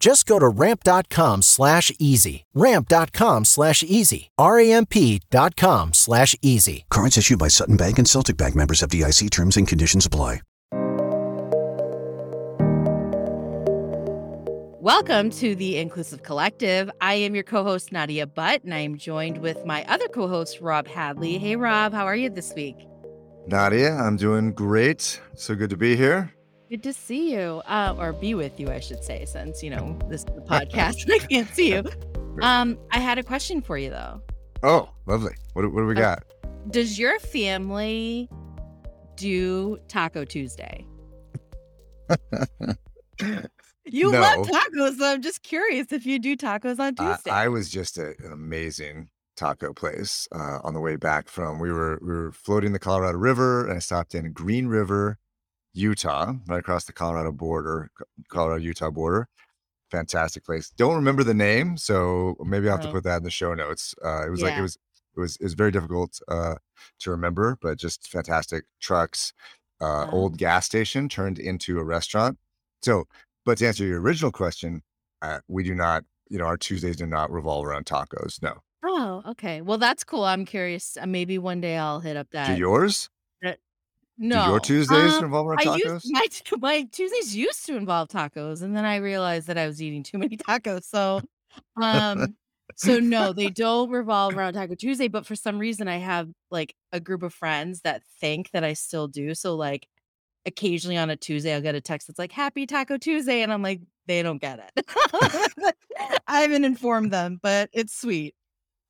Just go to ramp.com slash easy. Ramp.com slash easy. R-A-M-P.com slash easy. Cards issued by Sutton Bank and Celtic Bank members of DIC terms and conditions apply. Welcome to the Inclusive Collective. I am your co host, Nadia Butt, and I am joined with my other co host, Rob Hadley. Hey, Rob, how are you this week? Nadia, I'm doing great. So good to be here. Good to see you, uh, or be with you, I should say, since, you know, this is the podcast. I can't see you. Um, I had a question for you, though. Oh, lovely. What, what do we got? Uh, does your family do Taco Tuesday? You No. love tacos, so I'm just curious if you do tacos on Tuesday. I was just at an amazing taco place uh, on the way back from. We were we were floating the Colorado River, and I stopped in Green River, Utah, right across the Colorado border, Colorado Utah border. Fantastic place. Don't remember the name, so maybe I'll have Oh. to put that in the show notes. Uh, it was like it was it was it was very difficult uh, to remember, but just fantastic trucks. Uh, Oh. Old gas station turned into a restaurant. So, but to answer your original question, uh, we do not. You know, our Tuesdays do not revolve around tacos. No. oh, okay. Well, that's cool. I'm curious. Uh, maybe one day I'll hit up that. Yours? No, Do your Tuesdays Um, revolve around I tacos? used my my Tuesdays used to involve tacos, and then I realized that I was eating too many tacos. So, um, so no, they don't revolve around Taco Tuesday. But for some reason, I have like a group of friends that think that I still do. So, like, occasionally on a Tuesday, I'll get a text that's like "Happy Taco Tuesday," and I'm like, they don't get it. I haven't informed them, but it's sweet.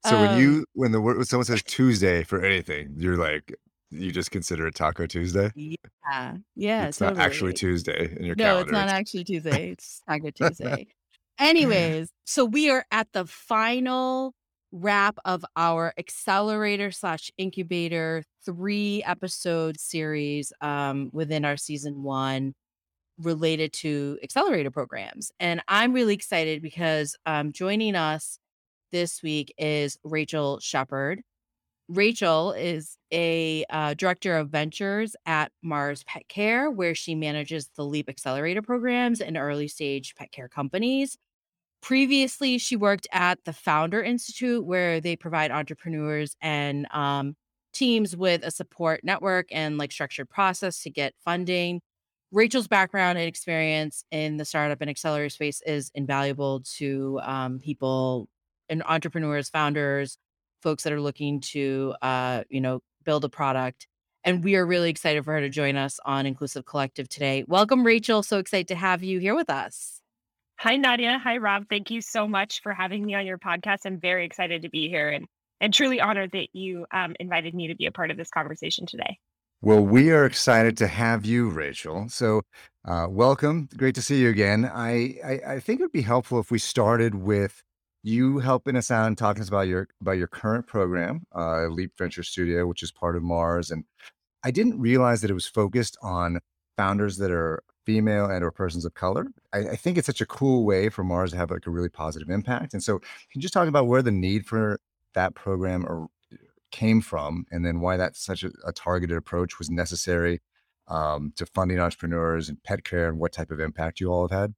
so when um, you when the word when someone says Tuesday for anything, you're like you just consider it Taco Tuesday. Yeah, yeah. it's not actually. Tuesday in your No, calendar. it's not actually Tuesday. It's Taco Tuesday. Anyways, so we are at the final wrap of our accelerator slash incubator three episode series um, within our season one related to accelerator programs. And I'm really excited because um, joining us this week is Rachel Sheppard. Rachel is a uh, director of ventures at Mars Petcare, where she manages the LEAP Accelerator programs and early stage pet care companies. Previously, she worked at the Founder Institute, where they provide entrepreneurs and um, teams with a support network and like structured process to get funding. Rachel's background and experience in the startup and accelerator space is invaluable to um, people and entrepreneurs, founders, folks that are looking to, uh, you know, build a product. And we are really excited for her to join us on Inclusive Collective today. Welcome, Rachel. So excited to have you here with us. Hi, Nadia. Hi, Rob. Thank you so much for having me on your podcast. I'm very excited to be here and, and truly honored that you um, invited me to be a part of this conversation today. Well, we are excited to have you, Rachel. So, uh, welcome. Great to see you again. I, I I think it would be helpful if we started with you helping us out and talking about your about your current program, uh, Leap Venture Studio, which is part of Mars. And I didn't realize that it was focused on founders that are female and or persons of color. I, I think it's such a cool way for Mars to have like a really positive impact. And so, can you just talk about where the need for that program or came from and then why that's such a, a targeted approach was necessary um, to funding entrepreneurs and pet care and what type of impact you all have had?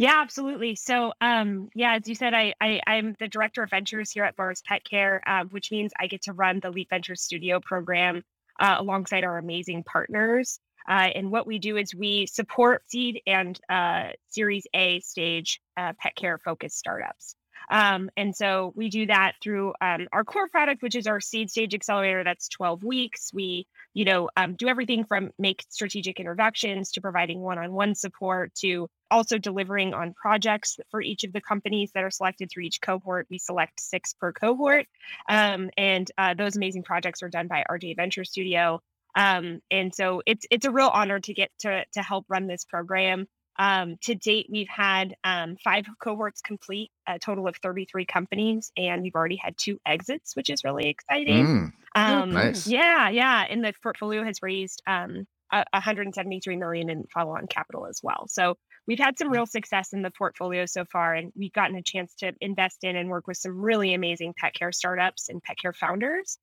Yeah, absolutely. So, um, yeah, as you said, I, I I'm the director of ventures here at Mars Petcare, uh, which means I get to run the Leap Ventures Studio program uh, alongside our amazing partners. Uh, and what we do is we support seed and uh, Series A stage uh, pet care focused startups. Um, and so we do that through um, our core product, which is our seed stage accelerator. That's 12 weeks. We, you know, um, do everything from make strategic introductions to providing one-on-one support to also delivering on projects for each of the companies that are selected through each cohort. We select six per cohort, um, and uh, those amazing projects are done by R/GA Venture Studio. Um, and so it's it's a real honor to get to to help run this program. Um, to date, we've had um, five cohorts complete, a total of 33 companies, and we've already had two exits, which is really exciting. Mm, Um, nice. Yeah, yeah. And the portfolio has raised um, 173 million in follow-on capital as well. So we've had some real success in the portfolio so far, and we've gotten a chance to invest in and work with some really amazing pet care startups and pet care founders.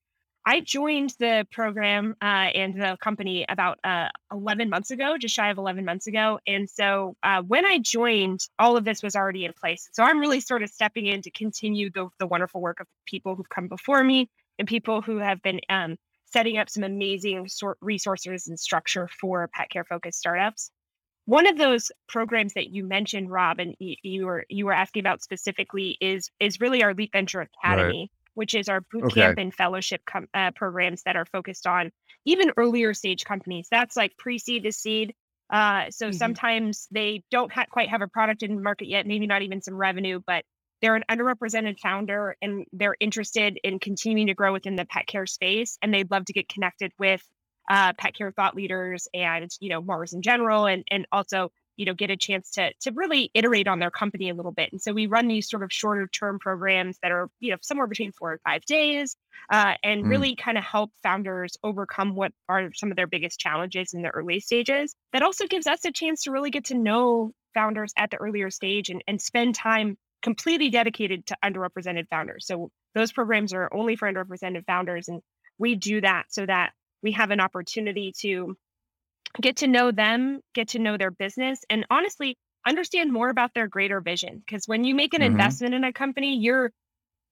I joined the program uh, and the company about uh, 11 months ago, just shy of 11 months ago. And so uh, when I joined, all of this was already in place. So I'm really sort of stepping in to continue the, the wonderful work of people who've come before me and people who have been um, setting up some amazing sort resources and structure for pet care focused startups. One of those programs that you mentioned, Rob, and you, you were you were asking about specifically is is really our Leap Venture Academy which is our boot Okay. camp and fellowship com- uh, programs that are focused on even earlier stage companies. That's like pre-seed to seed. Uh, so Mhm. sometimes they don't ha- quite have a product in the market yet, maybe not even some revenue, but they're an underrepresented founder and they're interested in continuing to grow within the pet care space, and they'd love to get connected with uh, pet care thought leaders and you know Mars in general, and and also you know get a chance to to really iterate on their company a little bit. And so we run these sort of shorter term programs that are you know somewhere between four and five days uh, and Mm. really kind of help founders overcome what are some of their biggest challenges in the early stages. That also gives us a chance to really get to know founders at the earlier stage and, and spend time completely dedicated to underrepresented founders. So those programs are only for underrepresented founders and we do that so that we have an opportunity to get to know them, get to know their business, and honestly understand more about their greater vision. Because when you make an Mhm. investment in a company, you're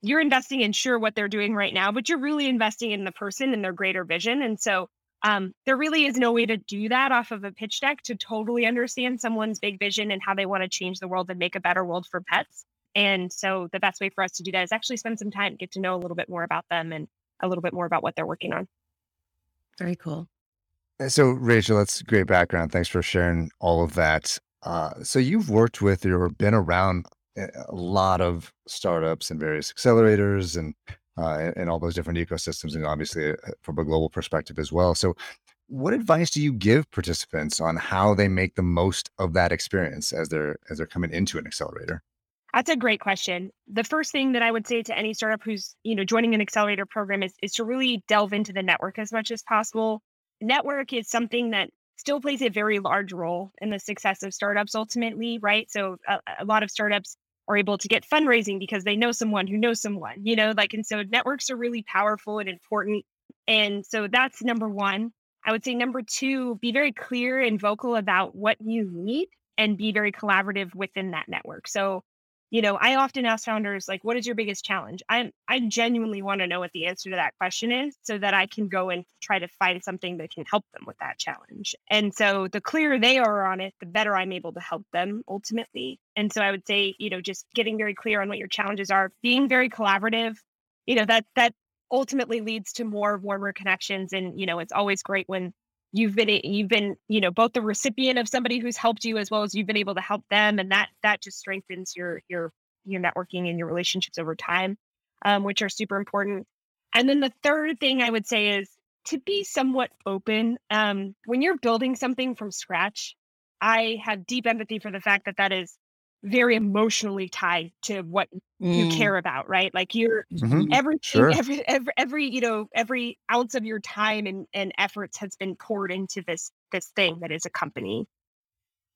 you're investing in sure what they're doing right now, but you're really investing in the person and their greater vision. And so um, there really is no way to do that off of a pitch deck to totally understand someone's big vision and how they want to change the world and make a better world for pets. And so the best way for us to do that is actually spend some time, get to know a little bit more about them and a little bit more about what they're working on. Very cool. So, Rachel, that's great background. Thanks for sharing all of that. Uh, so, you've worked with or been around a lot of startups and various accelerators and uh, and all those different ecosystems, and obviously uh, from a global perspective as well. So, what advice do you give participants on how they make the most of that experience as they're as they're coming into an accelerator? That's a great question. The first thing that I would say to any startup who's, you know, joining an accelerator program is is to really delve into the network as much as possible. Network is something that still plays a very large role in the success of startups ultimately, right? So a, a lot of startups are able to get fundraising because they know someone who knows someone, you know, like and so networks are really powerful and important. And so that's number 1. I would say number 2, be very clear and vocal about what you need and be very collaborative within that network. So you know, I often ask founders like, "What is your biggest challenge?" I I genuinely want to know what the answer to that question is, so that I can go and try to find something that can help them with that challenge. And so, the clearer they are on it, the better I'm able to help them ultimately. And so, I would say, you know, just getting very clear on what your challenges are, being very collaborative. You know, that that ultimately leads to more warmer connections. And you know, it's always great when you've been you've been you know both the recipient of somebody who's helped you as well as you've been able to help them and that that just strengthens your your your networking and your relationships over time um, which are super important. And then the third thing i would say is to be somewhat open um, when you're building something from scratch i have deep empathy for the fact that that is very emotionally tied to what you Mm, care about right? Like you're Mhm. everything Sure. every, every every you know every ounce of your time and and efforts has been poured into this this thing that is a company.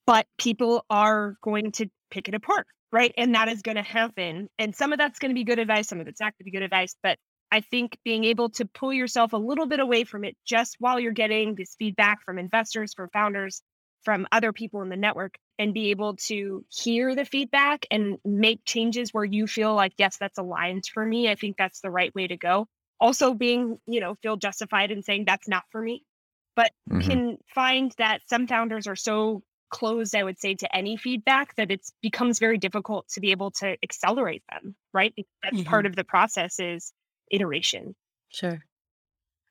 But people are going to pick it apart right? And that is going to happen. And some of that's going to be good advice some of it's not going to be good advice. But I think being able to pull yourself a little bit away from it just while you're getting this feedback from investors, from founders, from other people in the network, and be able to hear the feedback and make changes where you feel like, yes, that's aligned for me. I think that's the right way to go. Also, being, you know, feel justified in saying that's not for me, but Mhm. can find that some founders are so closed, I would say, to any feedback that it becomes very difficult to be able to accelerate them, right? Because that's part of the process is iteration. Sure.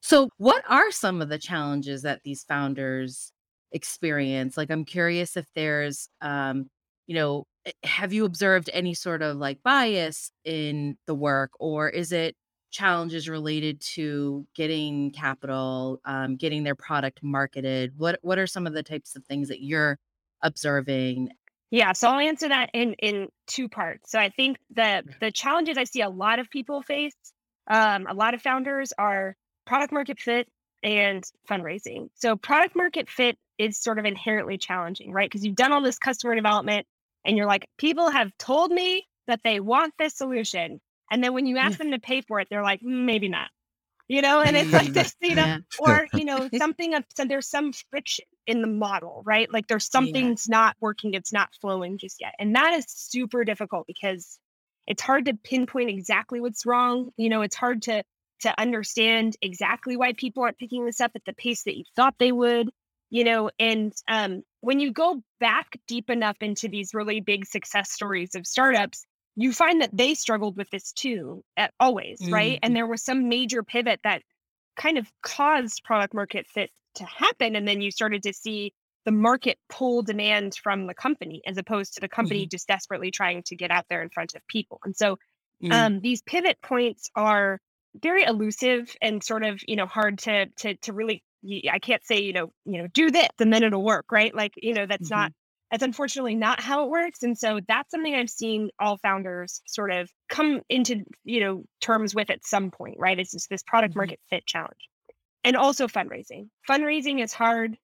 So, what are some of the challenges that these founders experience? Like, I'm curious if there's, um, you know, eh, have you observed any sort of like bias in the work, or is it challenges related to getting capital, um, getting their product marketed? What What are some of the types of things that you're observing? Yeah, so I'll answer that in in two parts. So I think the the challenges I see a lot of people face, um, a lot of founders are product market fit and fundraising. So product market fit is sort of inherently challenging, right? Because you've done all this customer development and you're like, people have told me that they want this solution. And then when you ask them to pay for it, they're like, "Mm, maybe not. You know, and it's like this, you know, Yeah. or you know something of so there's some friction in the model right like there's Yeah. something's not working it's not flowing just yet and that is super difficult because it's hard to pinpoint exactly what's wrong you know it's hard to to understand exactly why people aren't picking this up at the pace that you thought they would you know and um when you go back deep enough into these really big success stories of startups you find that they struggled with this too at, always right Mhm. and there was some major pivot that kind of caused product market fit to happen and then you started to see the market pull demand from the company as opposed to the company just desperately trying to get out there in front of people and so Mm. um, these pivot points are very elusive and sort of you know hard to to to really I can't say you know you know do this and then it'll work right? Like you know that's not that's unfortunately not how it works and so that's something i've seen all founders sort of come into you know terms with at some point right? It's just this product Mhm. market fit challenge and also fundraising. Fundraising is hard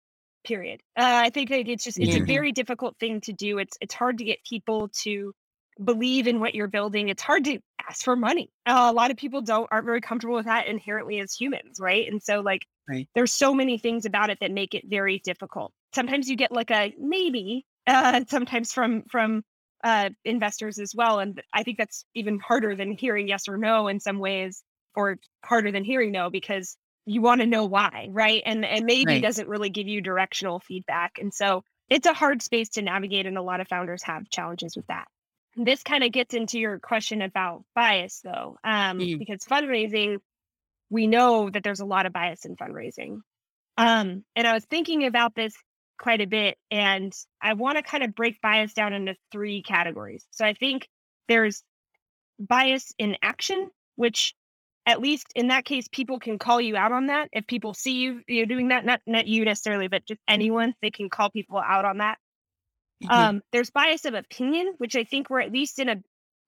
period. Uh, i think that it's just it's Yeah. a very difficult thing to do. It's it's hard to get people to believe in what you're building it's hard to ask for money. Uh, a lot of people don't aren't very comfortable with that inherently as humans right? And so like Right. there's so many things about it that make it very difficult. Sometimes you get like a maybe uh, sometimes from from uh, investors as well and i think that's even harder than hearing yes or no in some ways or harder than hearing no because you want to know why right? And and maybe Right. doesn't really give you directional feedback and so it's a hard space to navigate and a lot of founders have challenges with that this kind of gets into your question about bias though um, Mm. because fundraising we know that there's a lot of bias in fundraising um, and i was thinking about this quite a bit and i want to kind of break bias down into three categories so i think there's bias in action which at least in that case people can call you out on that if people see you you doing that not not you necessarily but just anyone they can call people out on that. Mm-hmm. um, there's bias of opinion, which I think we're at least in a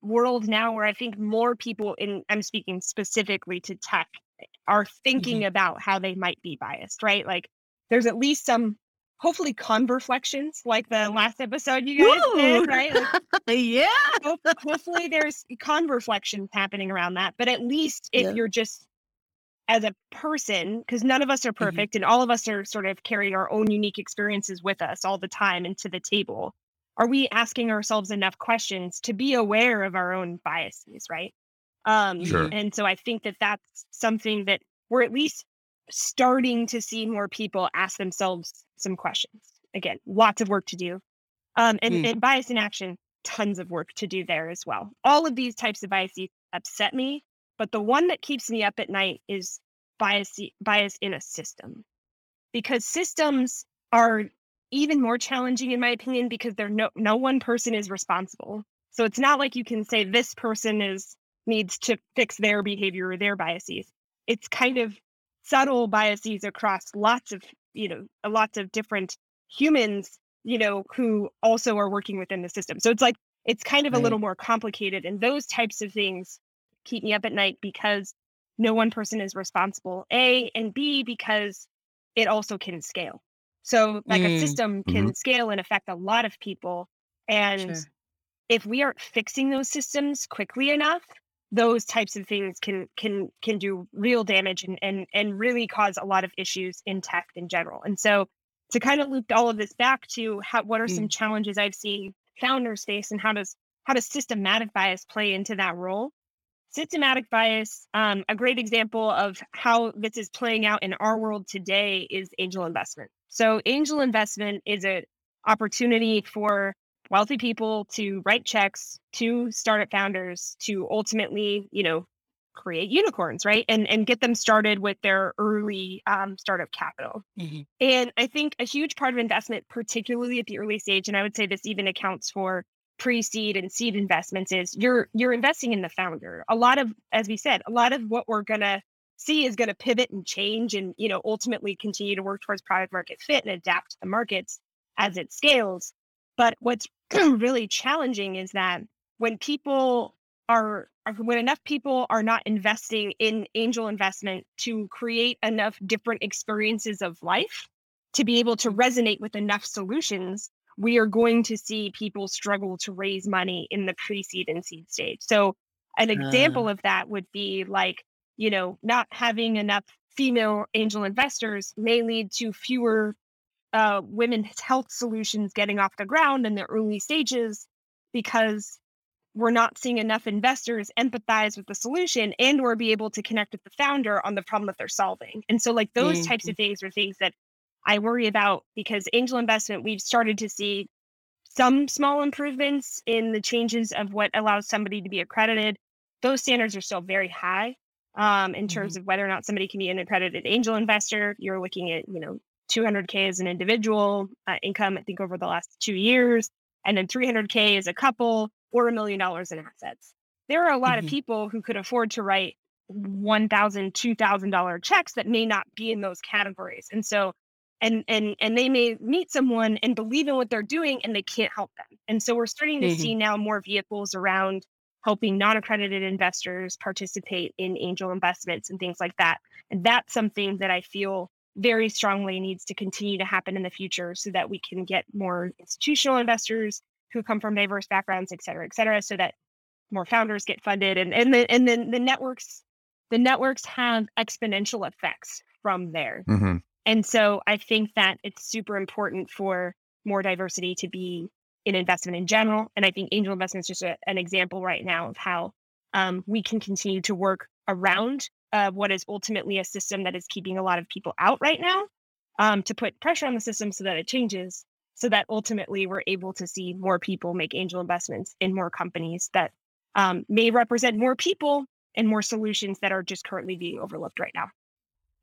world now where I think more people in I'm speaking specifically to tech eh, are thinking mm-hmm. about how they might be biased, right? Like there's at least some hopefully converflections like the last episode you guys did, right? Like yeah. hope, hopefully there's converflections happening around that. But at least if Yeah. you're just as a person, because none of us are perfect and all of us are sort of carrying our own unique experiences with us all the time and to the table. Are we asking ourselves enough questions to be aware of our own biases, right? Um, Sure. And so I think that that's something that we're at least starting to see more people ask themselves some questions. Again, lots of work to do. Um, and, Mm. and bias in action, tons of work to do there as well. All of these types of biases upset me, but the one that keeps me up at night is bias bias in a system, because systems are even more challenging in my opinion because they're no no one person is responsible. So it's not like you can say this person is needs to fix their behavior or their biases. It's kind of subtle biases across lots of you know lots of different humans you know who also are working within the system so it's like it's kind of a little more complicated and those types of things keep me up at night because no one person is responsible a and b because it also can scale so like a Mm. system can scale and affect a lot of people and Sure. if we aren't fixing those systems quickly enough those types of things can can can do real damage and and and really cause a lot of issues in tech in general. And so to kind of loop all of this back to how what are some Mm. challenges I've seen founders face and how does how does systematic bias play into that role? Systematic bias, um, a great example of how this is playing out in our world today is angel investment. So angel investment is an opportunity for wealthy people to write checks to startup founders to ultimately, you know, create unicorns, right? And and get them started with their early um, startup capital. Mhm. And I think a huge part of investment, particularly at the early stage, and I would say this even accounts for pre-seed and seed investments, is you're you're investing in the founder. A lot of, as we said, a lot of what we're gonna see is gonna pivot and change and you know ultimately continue to work towards product market fit and adapt to the markets as it scales. But what's really challenging is that when people are- when enough people are not investing in angel investment to create enough different experiences of life to be able to resonate with enough solutions, we are going to see people struggle to raise money in the pre-seed and seed stage. So an ah. example of that would be like, you know, not having enough female angel investors may lead to fewer uh, women's health solutions getting off the ground in the early stages because we're not seeing enough investors empathize with the solution and or be able to connect with the founder on the problem that they're solving. And so like those mm, types mm. of things are things that I worry about because angel investment, we've started to see some small improvements in the changes of what allows somebody to be accredited. Those standards are still very high um, in terms of whether or not somebody can be an accredited angel investor. You're looking at, you know, 200K as an individual uh, income, I think, over the last two years, and then 300K as a couple or a million dollars in assets. There are a lot Mhm. of people who could afford to write $1,000, $2,000 checks that may not be in those categories. And so, and and and they may meet someone and believe in what they're doing and they can't help them. And so we're starting to Mhm. see now more vehicles around helping non-accredited investors participate in angel investments and things like that. And that's something that I feel very strongly needs to continue to happen in the future so that we can get more institutional investors who come from diverse backgrounds, et cetera, et cetera, so that more founders get funded and and the, and then the networks the networks have exponential effects from there. hmm And so I think that it's super important for more diversity to be in investment in general. And I think angel investment is just a, an example right now of how um, we can continue to work around uh, what is ultimately a system that is keeping a lot of people out right now um, to put pressure on the system so that it changes, so that ultimately we're able to see more people make angel investments in more companies that um, may represent more people and more solutions that are just currently being overlooked right now.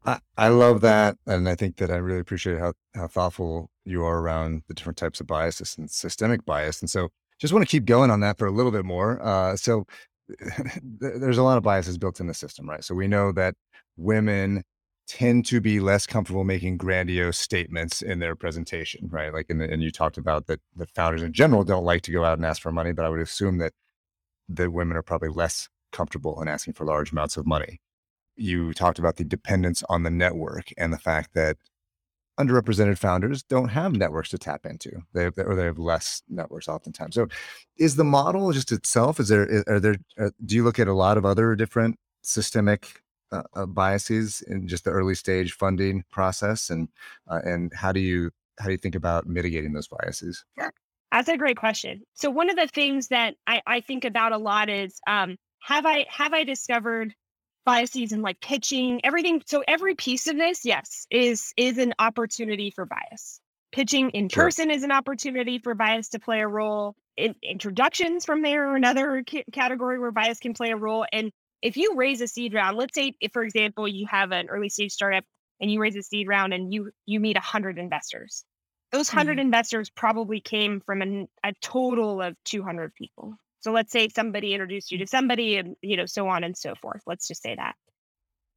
I, I love that. And I think that I really appreciate how, how thoughtful you are around the different types of biases and systemic bias. And so just want to keep going on that for a little bit more. Uh, so there's a lot of biases built in the system, right? So we know that women tend to be less comfortable making grandiose statements in their presentation, right? Like, the, and you talked about that the founders in general don't like to go out and ask for money, but I would assume that that women are probably less comfortable in asking for large amounts of money. You talked about the dependence on the network and the fact that underrepresented founders don't have networks to tap into. They have, or they have less networks oftentimes. So, is the model just itself? Is there are there? Uh, do you look at a lot of other different systemic uh, uh, biases in just the early stage funding process, and uh, and how do you how do you think about mitigating those biases? That's a great question. So one of the things that I, I think about a lot is um, have I have I discovered biases in like pitching everything? So every piece of this, yes, is is an opportunity for bias. Pitching in Sure. person is an opportunity for bias to play a role. In, introductions from there are another ca- category where bias can play a role. And if you raise a seed round, let's say, if for example, you have an early stage startup and you raise a seed round and you you meet hundred investors those 100 mm-hmm. investors probably came from an, a total of 200 people so let's say somebody introduced you to somebody and you know so on and so forth let's just say that.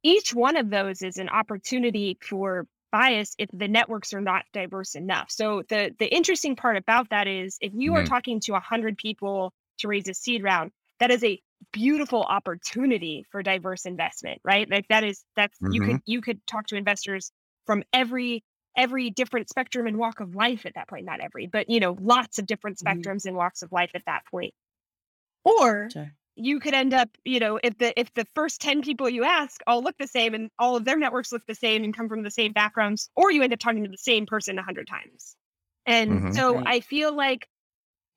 Each one of those is an opportunity for bias if the networks are not diverse enough. So the the interesting part about that is if you are Mhm. talking to 100 people to raise a seed round that is a beautiful opportunity for diverse investment right? Like that is that's you could you could talk to investors from every every different spectrum and walk of life at that point not every but you know lots of different Mhm. spectrums and walks of life at that point or Sure. you could end up, you know, if the if the first 10 people you ask all look the same and all of their networks look the same and come from the same backgrounds, or you end up talking to the same person a hundred times. And Mhm. so Right. I feel like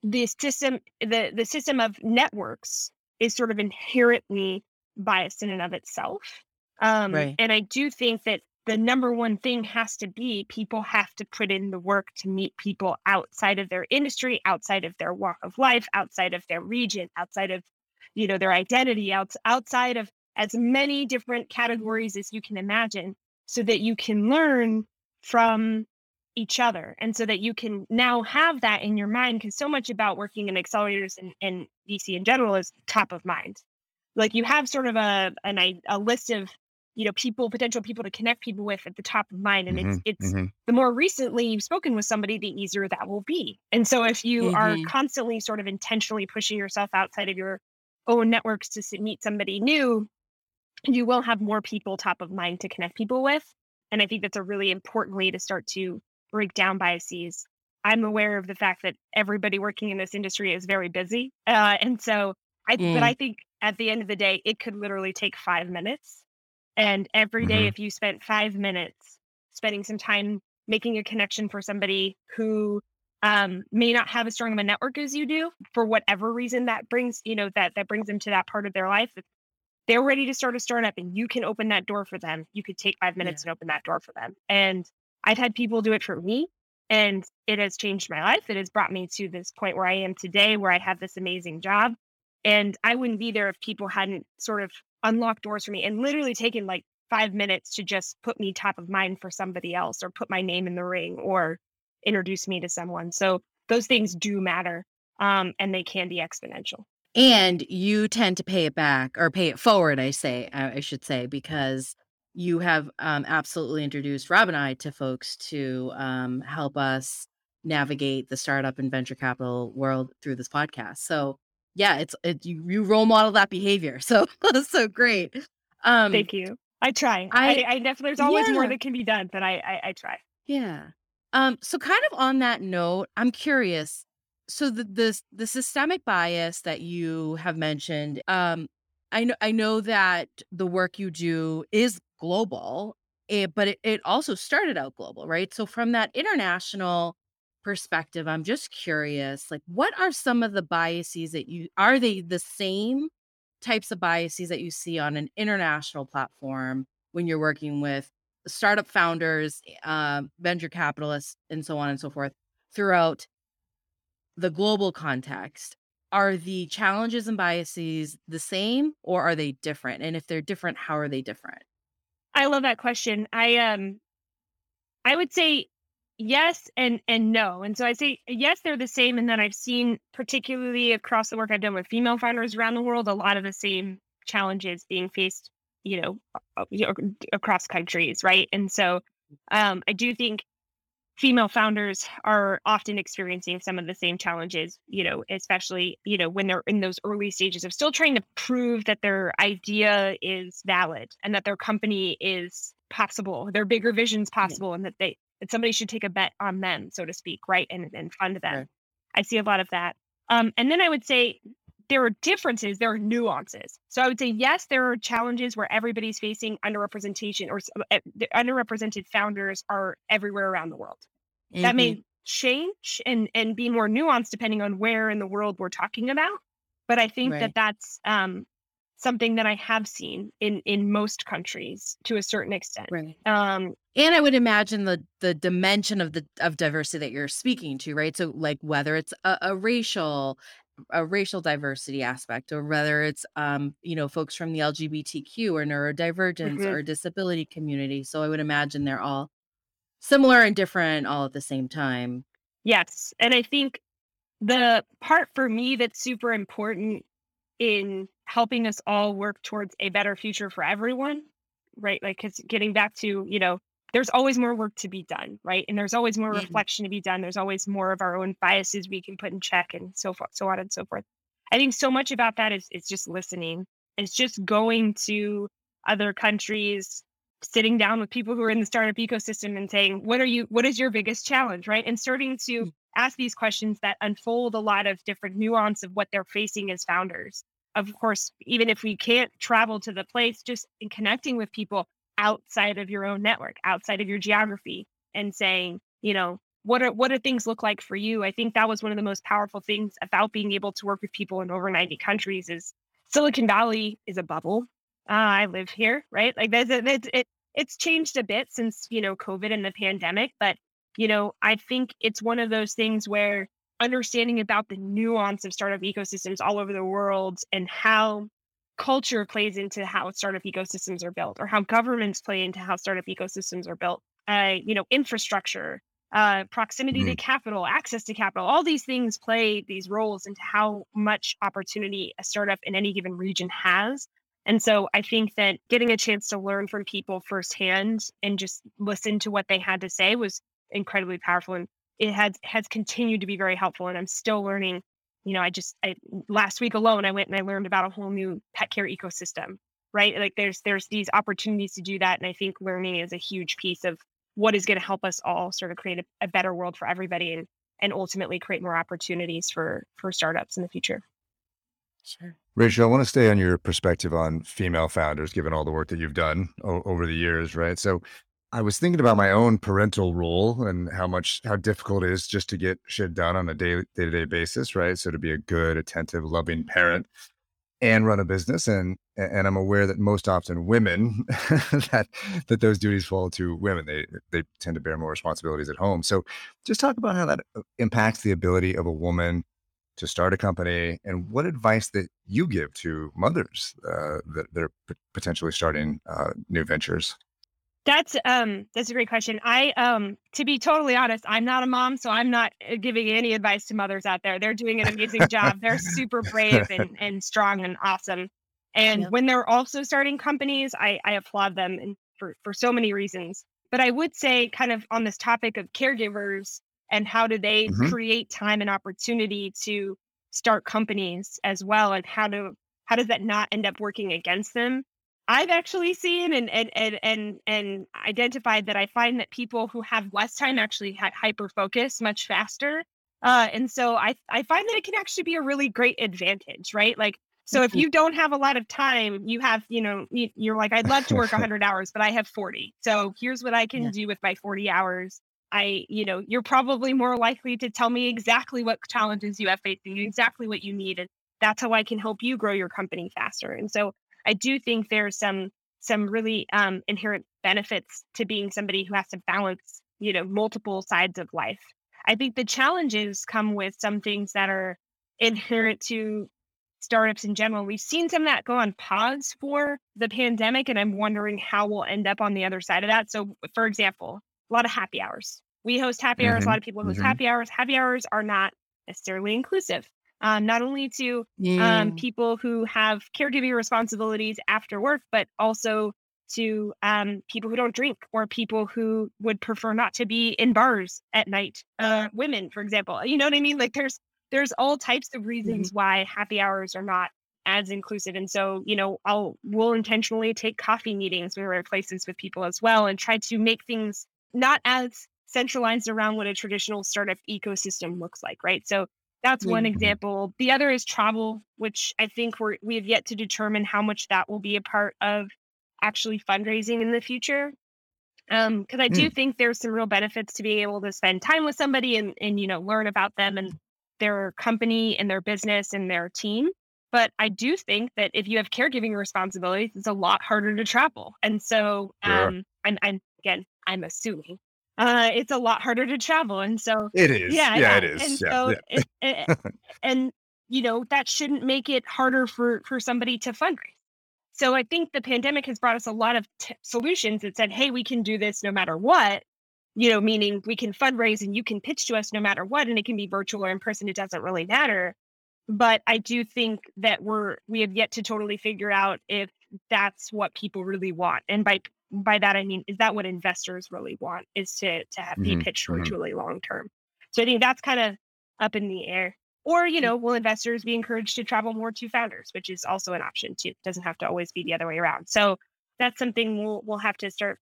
the system the the system of networks is sort of inherently biased in and of itself. Um, Right. And I do think that the number one thing has to be people have to put in the work to meet people outside of their industry, outside of their walk of life, outside of their region, outside of you know their identity, outs outside of as many different categories as you can imagine, so that you can learn from each other and so that you can now have that in your mind because so much about working in accelerators and, and VC in general is top of mind. Like you have sort of a an a list of you know people potential people to connect people with at the top of mind and it's Mhm, it's mhm. the more recently you've spoken with somebody the easier that will be. And so if you are Mhm. constantly sort of intentionally pushing yourself outside of your own networks to meet somebody new, you will have more people top of mind to connect people with. And I think that's a really important way to start to break down biases. I'm aware of the fact that everybody working in this industry is very busy. Uh, and so I, Mm. but I think at the end of the day, it could literally take five minutes. And every day, Mhm. if you spent five minutes spending some time making a connection for somebody who um, may not have as strong of a network as you do for whatever reason that brings, you know, that that brings them to that part of their life. If they're ready to start a startup and you can open that door for them, you could take five minutes and open that door for them. And I've had people do it for me and it has changed my life. It has brought me to this point where I am today, where I have this amazing job. And I wouldn't be there if people hadn't sort of unlocked doors for me and literally taken like five minutes to just put me top of mind for somebody else or put my name in the ring or introduce me to someone. So those things do matter um, and they can be exponential. and you tend to pay it back or pay it forward i say i I should say because you have um, absolutely introduced rob and i to folks to um, help us navigate the startup and venture capital world through this podcast so yeah it's it, you, you role model that behavior so so great um Thank you. I try. I, I- I, definitely, there's always more that can be done, but I, I, I try. Yeah. Um, so kind of on that note, I'm curious. So the the the systemic bias that you have mentioned, um, I know I know that the work you do is global, eh, but it, it also started out global, right? So from that international perspective, I'm just curious, like what are some of the biases that you are they the same types of biases that you see on an international platform when you're working with startup founders, uh, venture capitalists, and so on and so forth throughout the global context. Are the challenges and biases the same or are they different? And if they're different, how are they different? I love that question. I um I would say yes and and no. And so I say yes, they're the same. And then I've seen particularly across the work I've done with female founders around the world, a lot of the same challenges being faced, you know, a- you know, across countries, right? And so um I do think female founders are often experiencing some of the same challenges, you know, especially, you know, when they're in those early stages of still trying to prove that their idea is valid and that their company is possible, their bigger vision's possible, and that they that somebody should take a bet on them, so to speak, right? And and fund them. Right. I see a lot of that. Um, and then I would say there are differences, there are nuances. So I would say yes, there are challenges where everybody's facing underrepresentation or uh, the underrepresented founders are everywhere around the world that Mhm. may change and and be more nuanced depending on where in the world we're talking about but i think Right. that that's um something that i have seen in in most countries to a certain extent right. um And I would imagine the the dimension of the of diversity that you're speaking to, right? So like whether it's a, a racial a racial diversity aspect or whether it's um you know folks from the LGBTQ or neurodivergence Mhm. or disability community. So I would imagine they're all similar and different all at the same time. yes and i think the part for me that's super important in helping us all work towards a better future for everyone right? Like it's getting back to you know there's always more work to be done right? And there's always more Mhm. reflection to be done. There's always more of our own biases we can put in check and so forth so on and so forth. I think so much about that is it's just listening. It's just going to other countries sitting down with people who are in the startup ecosystem and saying what are you what is your biggest challenge? right? And starting to Mm. ask these questions that unfold a lot of different nuance of what they're facing as founders of course, even if we can't travel to the place, just in connecting with people outside of your own network, outside of your geography, and saying, you know, what are what do things look like for you? I think that was one of the most powerful things about being able to work with people in over 90 countries is Silicon Valley is a bubble. Uh, I live here, right? Like there's a, it's it, it's changed a bit since you know COVID and the pandemic, but you know I think it's one of those things where understanding about the nuance of startup ecosystems all over the world and how culture plays into how startup ecosystems are built or how governments play into how startup ecosystems are built uh, you know infrastructure uh, proximity mm-hmm. to capital access to capital all these things play these roles into how much opportunity a startup in any given region has and so i think that getting a chance to learn from people firsthand and just listen to what they had to say was incredibly powerful and it has has continued to be very helpful and i'm still learning you know i just I, last week alone i went and i learned about a whole new pet care ecosystem right like there's there's these opportunities to do that and i think learning is a huge piece of what is going to help us all sort of create a, a better world for everybody and and ultimately create more opportunities for for startups in the future Sure. Rachel, I want to stay on your perspective on female founders, given all the work that you've done o- over the years, right? So, I was thinking about my own parental role and how much how difficult it is just to get shit done on a day day to day basis, right? So to be a good, attentive, loving parent and run a business, and and I'm aware that most often women that that those duties fall to women. They they tend to bear more responsibilities at home. So just talk about how that uh, impacts the ability of a woman to start a company and what advice that you give to mothers uh, that they're potentially starting uh, new ventures. That's um that's a great question. I um to be totally honest, I'm not a mom, so I'm not uh, giving any advice to mothers out there. They're doing an amazing job. They're super brave and, and strong and awesome. And when they're also starting companies, I, I applaud them and for, for so many reasons. But I would say kind of on this topic of caregivers and how do they mm-hmm. create time and opportunity to start companies as well and how do how does that not end up working against them? I've actually seen and and and and and identified that I find that people who have less time actually hyper focus much faster. Uh, and so I I find that it can actually be a really great advantage, right? Like so if mm-hmm. you don't have a lot of time, you have, you know, you're like, I'd love to work 100 hours, but I have 40. So here's what I can yeah. do with my 40 hours. I, you know, you're probably more likely to tell me exactly what challenges you have facing, exactly what you need. And that's how I can help you grow your company faster. And so I do think there's some some really um, inherent benefits to being somebody who has to balance, you know, multiple sides of life. I think the challenges come with some things that are inherent to startups in general. We've seen some of that go on pause for the pandemic, and I'm wondering how we'll end up on the other side of that. So, for example, a lot of happy hours. We host happy hours. Mm-hmm. A lot of people host mm-hmm. happy hours. Happy hours are not necessarily inclusive um, not only to um, yeah. um, people who have caregiving responsibilities after work, but also to um, people who don't drink or people who would prefer not to be in bars at night. Uh, women, for example, you know what I mean? Like there's there's all types of reasons mm-hmm. why happy hours are not as inclusive. And so, you know, I'll we'll intentionally take coffee meetings with our places with people as well and try to make things not as centralized around what a traditional startup ecosystem looks like, right? So that's one mm-hmm. example. The other is travel, which I think we're we have yet to determine how much that will be a part of actually fundraising in the future. Um, because I do mm. think there's some real benefits to being able to spend time with somebody and and you know learn about them and their company and their business and their team. But I do think that if you have caregiving responsibilities, it's a lot harder to travel. And so um, I'm, I'm again, I'm assuming uh, it's a lot harder to travel. And so it is. Yeah, yeah, yeah. it is. And yeah, so, yeah. It, it, and you know, that shouldn't make it harder for for somebody to fundraise. So I think the pandemic has brought us a lot of t- solutions that said, "Hey, we can do this no matter what." You know, meaning we can fundraise and you can pitch to us no matter what, and it can be virtual or in person. It doesn't really matter. But I do think that we're we have yet to totally figure out if that's what people really want. And by by that I mean, is that what investors really want? Is to to have mm-hmm. be pitched mm-hmm. long term. So I think that's kind of up in the air. Or you mm. know, will investors be encouraged to travel more to founders, which is also an option too. It doesn't have to always be the other way around. So that's something we'll we'll have to start,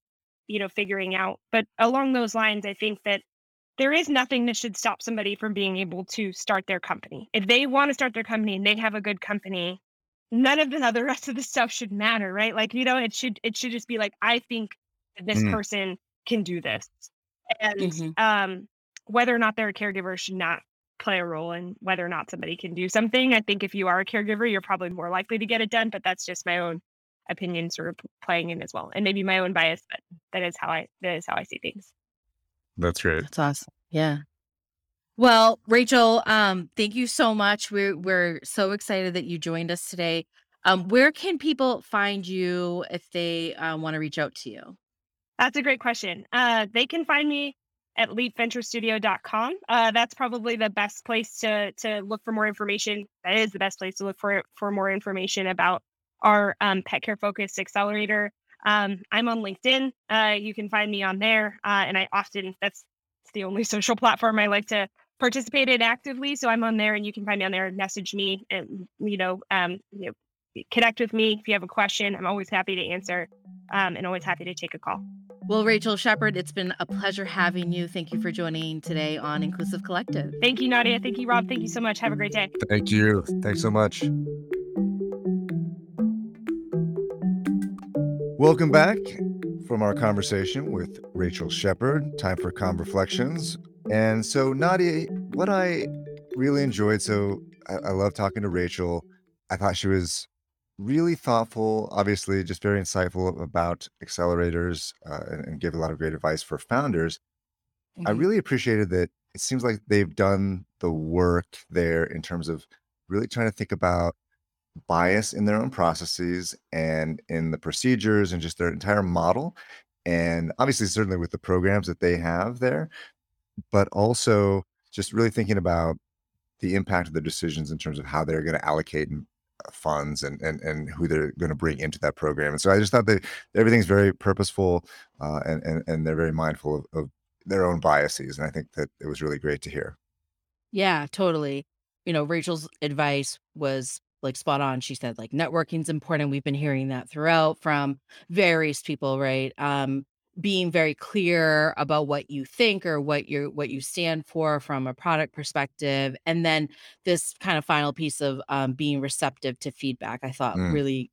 you know, figuring out. But along those lines, I think that there is nothing that should stop somebody from being able to start their company. If they want to start their company and they have a good company, none of the other rest of the stuff should matter, right? Like, you know, it should it should just be like, I think this mm. person can do this. And mm-hmm. um whether or not they're a caregiver should not play a role in whether or not somebody can do something. I think if you are a caregiver, you're probably more likely to get it done, but that's just my own opinion sort of playing in as well. And maybe my own bias, but that is how I that is how I see things. That's great. That's awesome. Yeah. Well, Rachel, um, thank you so much. We're we're so excited that you joined us today. Um, where can people find you if they uh, want to reach out to you? That's a great question. Uh, they can find me at leapventurestudio.com. Uh, that's probably the best place to to look for more information. That is the best place to look for for more information about our um, pet care focused accelerator. Um, I'm on LinkedIn. Uh, you can find me on there, uh, and I often that's the only social platform I like to participate in actively. So I'm on there, and you can find me on there. Message me, and you know, um, you know, connect with me if you have a question. I'm always happy to answer, um, and always happy to take a call. Well, Rachel Sheppard, it's been a pleasure having you. Thank you for joining today on Inclusive Collective. Thank you, Nadia. Thank you, Rob. Thank you so much. Have a great day. Thank you. Thanks so much. Welcome back from our conversation with Rachel Sheppard. Time for Calm Reflections. And so, Nadia, what I really enjoyed, so I, I love talking to Rachel. I thought she was really thoughtful, obviously, just very insightful about accelerators uh, and, and gave a lot of great advice for founders. I hmm really appreciated that it seems like they've done the work there in terms of really trying to think about bias in their own processes and in the procedures and just their entire model. And obviously, certainly with the programs that they have there, but also just really thinking about the impact of the decisions in terms of how they're going to allocate funds and and and who they're going to bring into that program. And so I just thought that everything's very purposeful uh, and, and and they're very mindful of, of their own biases. And I think that it was really great to hear. Yeah, totally. You know, Rachel's advice was like spot on. She said like networking's important. We've been hearing that throughout from various people, right? Um, being very clear about what you think or what you what you stand for from a product perspective and then this kind of final piece of um, being receptive to feedback i thought mm. really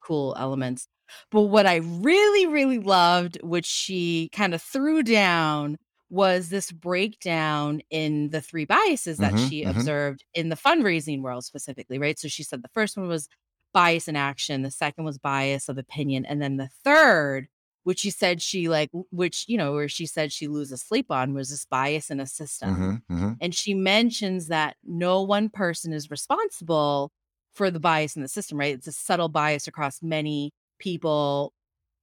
cool elements but what i really really loved which she kind of threw down was this breakdown in the three biases that mm-hmm, she mm-hmm. observed in the fundraising world specifically right so she said the first one was bias in action the second was bias of opinion and then the third which she said she like which you know where she said she loses sleep on was this bias in a system. Mm-hmm, mm-hmm. and she mentions that no one person is responsible for the bias in the system right? It's a subtle bias across many people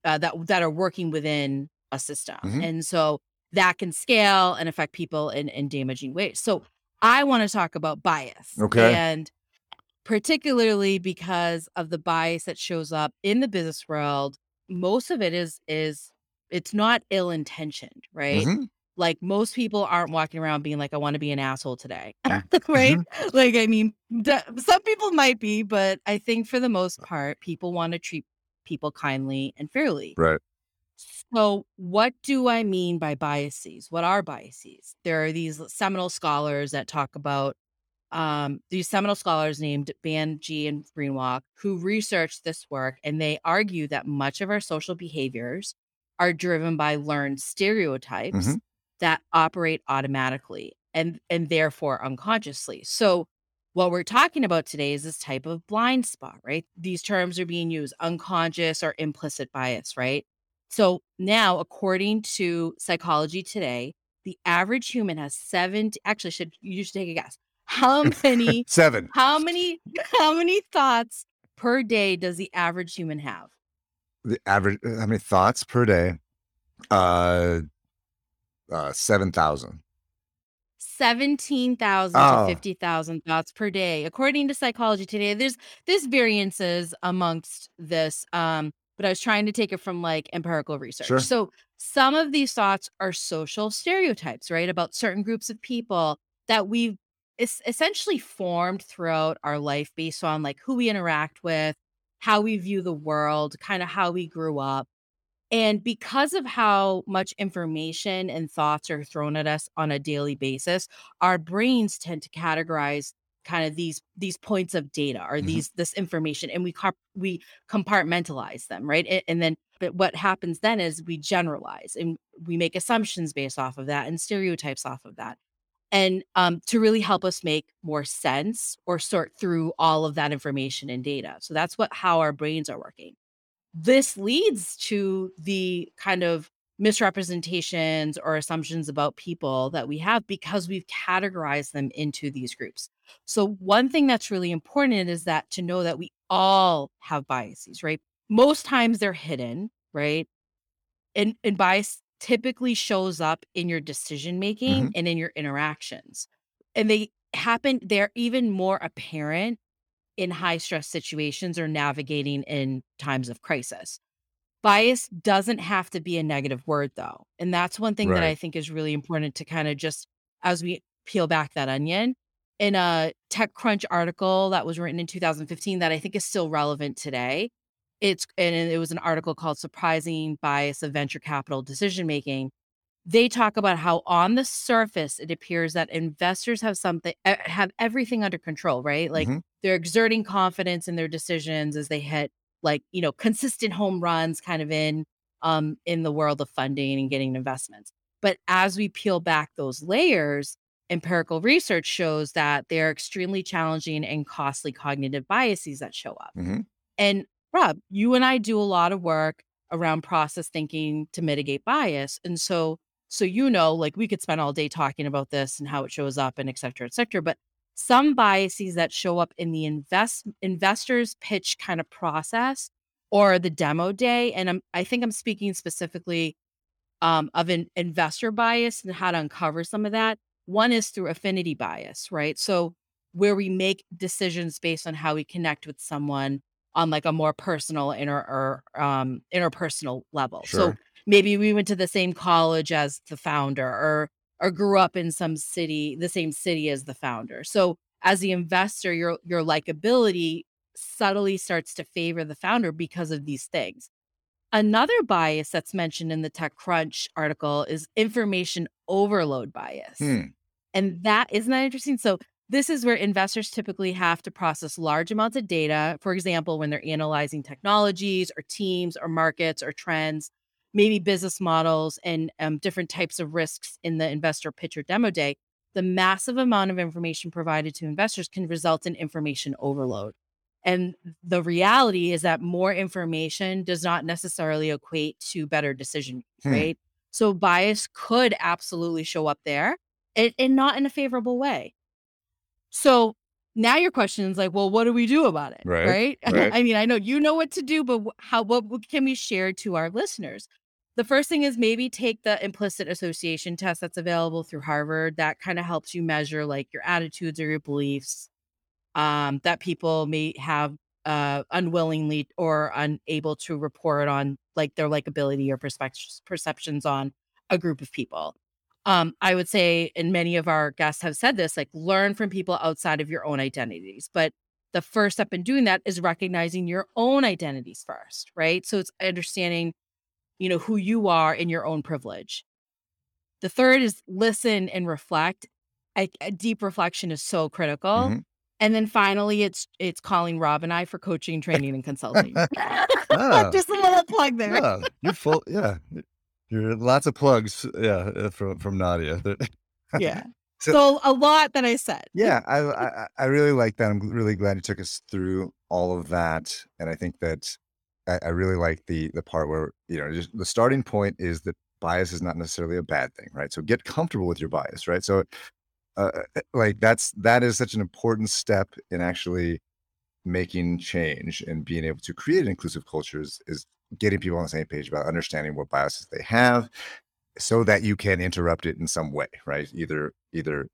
uh, that that are working within a system. Mm-hmm. and so that can scale and affect people in in damaging ways. So i want to talk about bias okay. and particularly because of the bias that shows up in the business world most of it is is it's not ill intentioned, right? Mm-hmm. Like most people aren't walking around being like, I want to be an asshole today. right? Mm-hmm. Like, I mean, d- some people might be, but I think for the most part, people want to treat people kindly and fairly. Right. So, what do I mean by biases? What are biases? There are these seminal scholars that talk about um, these seminal scholars named Banaji and Greenwald who researched this work, and they argue that much of our social behaviors are driven by learned stereotypes mm-hmm. that operate automatically and and therefore unconsciously. So what we're talking about today is this type of blind spot, right? These terms are being used unconscious or implicit bias, right? So now, according to Psychology Today, the average human has seven. Actually, should you should take a guess? How many seven? How many how many thoughts per day does the average human have? The average uh, how many thoughts per day? Uh uh seven thousand. 17,000 oh. to 50,000 thoughts per day. According to psychology today, there's there's variances amongst this um but I was trying to take it from like empirical research. Sure. So some of these thoughts are social stereotypes, right? About certain groups of people that we've it's essentially formed throughout our life based on like who we interact with, how we view the world, kind of how we grew up. And because of how much information and thoughts are thrown at us on a daily basis, our brains tend to categorize kind of these these points of data or Mhm. these this information and we comp- we compartmentalize them right A- and then but what happens then is we generalize and we make assumptions based off of that and stereotypes off of that and um, to really help us make more sense or sort through all of that information and data so that's what how our brains are working this leads to the kind of misrepresentations or assumptions about people that we have because we've categorized them into these groups. So, one thing that's really important is that to know that we all have biases, right? Most times they're hidden, right? And, and bias typically shows up in your decision making mm-hmm. and in your interactions. And they happen, they're even more apparent in high stress situations or navigating in times of crisis. Bias doesn't have to be a negative word, though. And that's one thing that I think is really important to kind of just as we peel back that onion. In a TechCrunch article that was written in 2015 that I think is still relevant today, it's and it was an article called Surprising Bias of Venture Capital Decision Making. They talk about how on the surface it appears that investors have something have everything under control, right? Like Mhm. they're exerting confidence in their decisions as they hit like you know consistent home runs kind of in um in the world of funding and getting investments but as we peel back those layers empirical research shows that they're extremely challenging and costly cognitive biases that show up Mhm. and rob you and i do a lot of work around process thinking to mitigate bias and so so you know like we could spend all day talking about this and how it shows up and et cetera et cetera but some biases that show up in the invest investors pitch kind of process or the demo day and I'm, i think i'm speaking specifically um, of an investor bias and how to uncover some of that. One is through affinity bias right? So where we make decisions based on how we connect with someone on like a more personal inner or um, interpersonal level. So maybe we went to the same college as the founder or or grew up in some city the same city as the founder. So as the investor your your likability subtly starts to favor the founder because of these things. Another bias that's mentioned in the techcrunch article is information overload bias. Hmm. and that isn't that interesting? So this is where investors typically have to process large amounts of data for example when they're analyzing technologies or teams or markets or trends maybe business models and um, different types of risks in the investor pitch or demo day, the massive amount of information provided to investors can result in information overload. And the reality is that more information does not necessarily equate to better decision, Hmm. right? So bias could absolutely show up there and, and not in a favorable way. So now your question is like, well, what do we do about it? Right, Right. right. I mean, I know you know what to do, but how, what, can we share to our listeners? The first thing is maybe take the implicit association test that's available through Harvard. That kind of helps you measure like your attitudes or your beliefs um, that people may have uh, unwillingly or unable to report on like their likability or perspectives perceptions on a group of people. Um, I would say, and many of our guests have said this, like learn from people outside of your own identities. But the first step in doing that is recognizing your own identities first, right? So it's understanding, you know, who you are in your own privilege. The third is listen and reflect. A deep reflection is so critical. Mhm. And then finally, it's it's calling Rob and I for coaching, training, and consulting. Just a little plug there. Yeah, you're full. Yeah, lots of plugs. Yeah, uh, from from Nadia. Yeah. So- So, a lot that I said. Yeah, I, I I really like that. I'm really glad you took us through all of that, and I think that I, I really like the the part where you know just the starting point is that bias is not necessarily a bad thing, right? So get comfortable with your bias, right? So, uh, uh, like that's that is such an important step in actually making change and being able to create an inclusive culture is, is getting people on the same page about understanding what biases they have so that you can interrupt it in some way right either either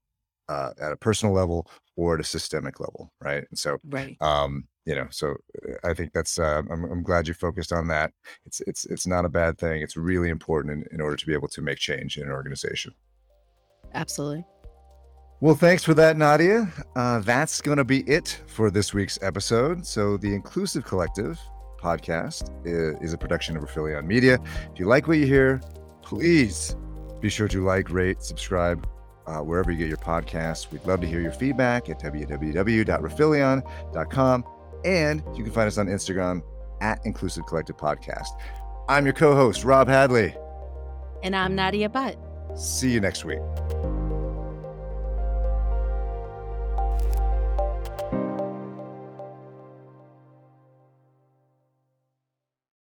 uh, at a personal level or at a systemic level right and so Right. um you know so uh, i think that's uh, I'm, I'm glad you focused on that it's it's it's not a bad thing it's really important in, in order to be able to make change in an organization Absolutely. well, thanks for that, Nadia. Uh, that's going to be it for this week's episode. So, the Inclusive Collective podcast is, a production of Rifelion Media. If you like what you hear, please be sure to like, rate, subscribe, uh, wherever you get your podcasts. We'd love to hear your feedback at www.rifelion.com. And you can find us on Instagram at Inclusive Collective Podcast. I'm your co host, Rob Hadley. And I'm Nadia Butt. See you next week.